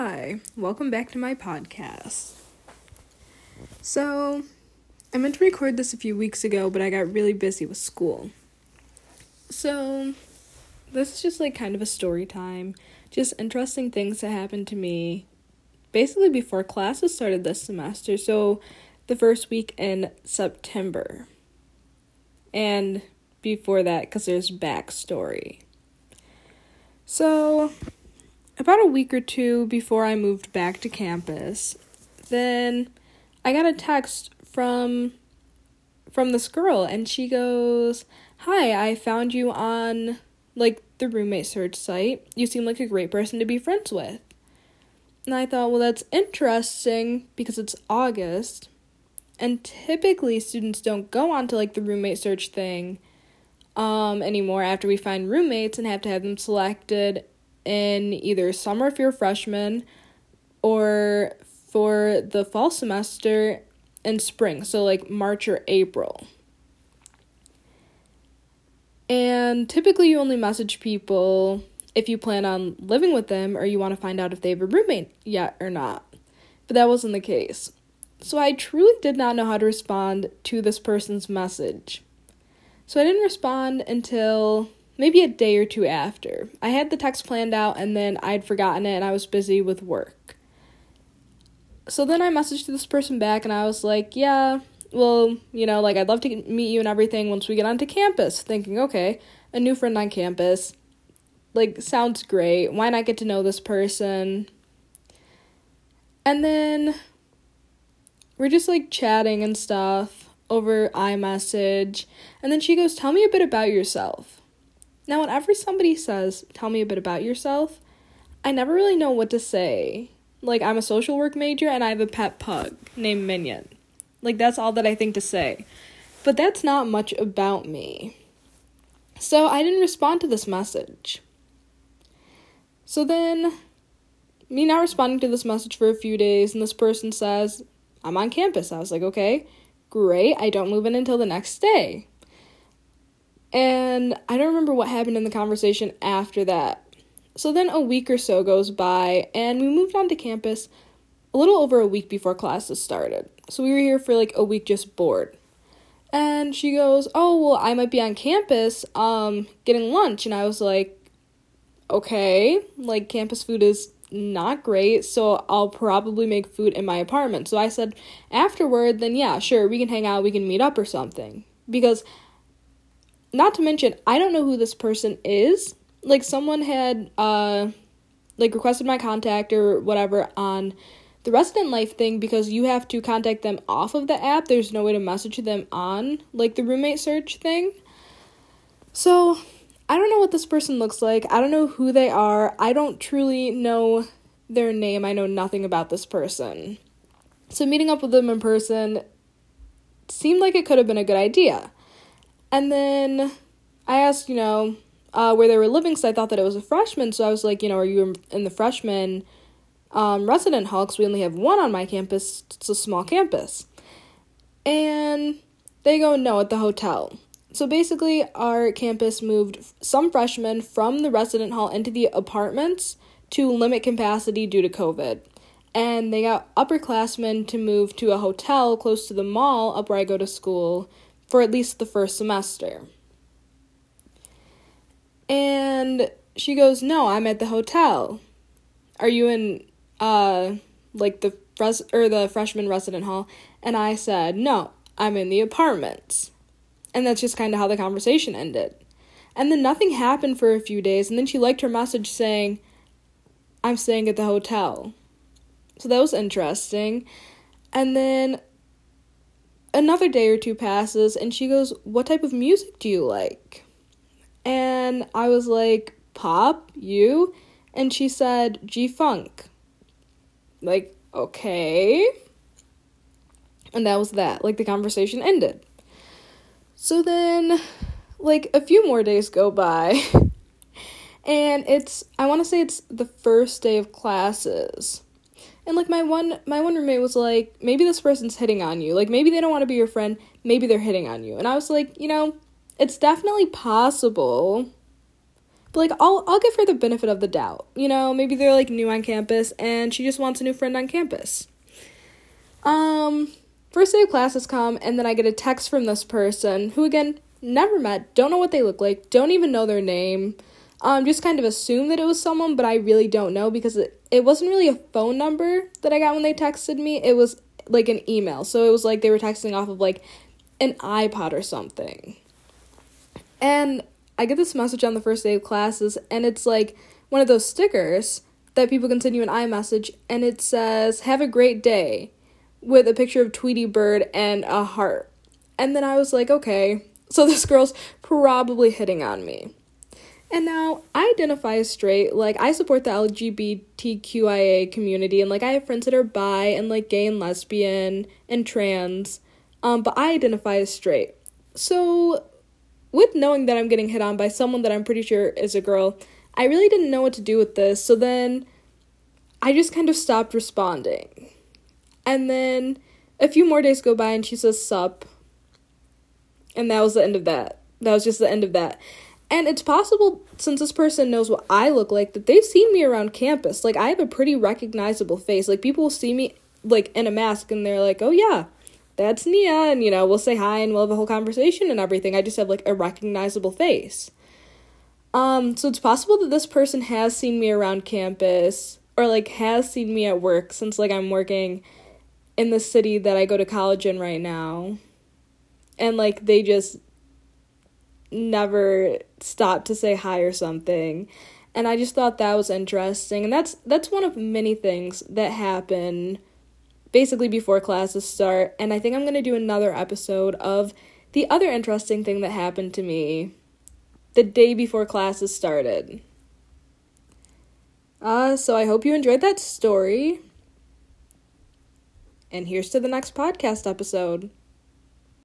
Hi, welcome back to my podcast. So, I meant to record this a few weeks ago, but I got really busy with school. So, this is just like kind of a story time, just interesting things that happened to me basically before classes started this semester. So, the first week in September. And before that, because there's backstory. So, about a week or two before I moved back to campus, then I got a text from from this girl and she goes, "Hi, I found you on like the roommate search site. You seem like a great person to be friends with." And I thought, "Well, that's interesting because it's August." And typically students don't go onto like the roommate search thing um anymore after we find roommates and have to have them selected in either summer if you're a freshman or for the fall semester in spring, so like March or April. And typically, you only message people if you plan on living with them or you want to find out if they have a roommate yet or not. But that wasn't the case. So I truly did not know how to respond to this person's message. So I didn't respond until maybe a day or two after. I had the text planned out and then I'd forgotten it and I was busy with work. So then I messaged this person back and I was like, yeah, well, you know, like I'd love to meet you and everything once we get onto campus. Thinking, okay, a new friend on campus. Like, sounds great. Why not get to know this person? And then we're just like chatting and stuff over iMessage. And then she goes, Tell me a bit about yourself. Now, whenever somebody says, Tell me a bit about yourself, I never really know what to say. Like, I'm a social work major and I have a pet pug named Minion. Like, that's all that I think to say. But that's not much about me. So I didn't respond to this message. So then, me not responding to this message for a few days, and this person says, I'm on campus. I was like, okay, great. I don't move in until the next day. And I don't remember what happened in the conversation after that. So then a week or so goes by, and we moved on to campus a little over a week before classes started. So we were here for like a week just bored. And she goes, "Oh, well, I might be on campus um getting lunch." And I was like, "Okay, like campus food is not great, so I'll probably make food in my apartment." So I said, "Afterward, then yeah, sure, we can hang out, we can meet up or something." Because not to mention, I don't know who this person is. Like someone had uh like requested my contact or whatever on the resident life thing because you have to contact them off of the app. There's no way to message them on like the roommate search thing. So, I don't know what this person looks like. I don't know who they are. I don't truly know their name. I know nothing about this person. So, meeting up with them in person seemed like it could have been a good idea. And then I asked, you know, uh, where they were living because I thought that it was a freshman. So I was like, you know, are you in the freshman um, resident hall? Because we only have one on my campus. It's a small campus. And they go, no, at the hotel. So basically, our campus moved some freshmen from the resident hall into the apartments to limit capacity due to COVID. And they got upperclassmen to move to a hotel close to the mall up where I go to school for at least the first semester. And she goes, "No, I'm at the hotel. Are you in uh like the res- or the freshman resident hall?" And I said, "No, I'm in the apartments." And that's just kind of how the conversation ended. And then nothing happened for a few days, and then she liked her message saying, "I'm staying at the hotel." So that was interesting. And then another day or two passes and she goes, What type of music do you like? And I was like, Pop, you? And she said, G Funk. Like, okay. And that was that. Like, the conversation ended. So then, like, a few more days go by. and it's, I want to say it's the first day of classes. And like my one my one roommate was like, maybe this person's hitting on you. Like maybe they don't want to be your friend, maybe they're hitting on you. And I was like, you know, it's definitely possible. But like I'll I'll give her the benefit of the doubt. You know, maybe they're like new on campus and she just wants a new friend on campus. Um first day of classes come and then I get a text from this person who again never met, don't know what they look like, don't even know their name. Um just kind of assume that it was someone, but I really don't know because it, it wasn't really a phone number that I got when they texted me. It was like an email. So it was like they were texting off of like an iPod or something. And I get this message on the first day of classes, and it's like one of those stickers that people can send you an iMessage, and it says, Have a great day, with a picture of Tweety Bird and a heart. And then I was like, Okay, so this girl's probably hitting on me. And now I identify as straight, like I support the LGBTQIA community and like I have friends that are bi and like gay and lesbian and trans. Um but I identify as straight. So with knowing that I'm getting hit on by someone that I'm pretty sure is a girl, I really didn't know what to do with this. So then I just kind of stopped responding. And then a few more days go by and she says sup. And that was the end of that. That was just the end of that. And it's possible, since this person knows what I look like, that they've seen me around campus. Like, I have a pretty recognizable face. Like, people will see me, like, in a mask and they're like, oh, yeah, that's Nia, and you know, we'll say hi and we'll have a whole conversation and everything. I just have like a recognizable face. Um, so it's possible that this person has seen me around campus or like has seen me at work since like I'm working in the city that I go to college in right now. And like they just never stopped to say hi or something. And I just thought that was interesting. And that's that's one of many things that happen basically before classes start. And I think I'm going to do another episode of the other interesting thing that happened to me the day before classes started. Uh, so I hope you enjoyed that story. And here's to the next podcast episode.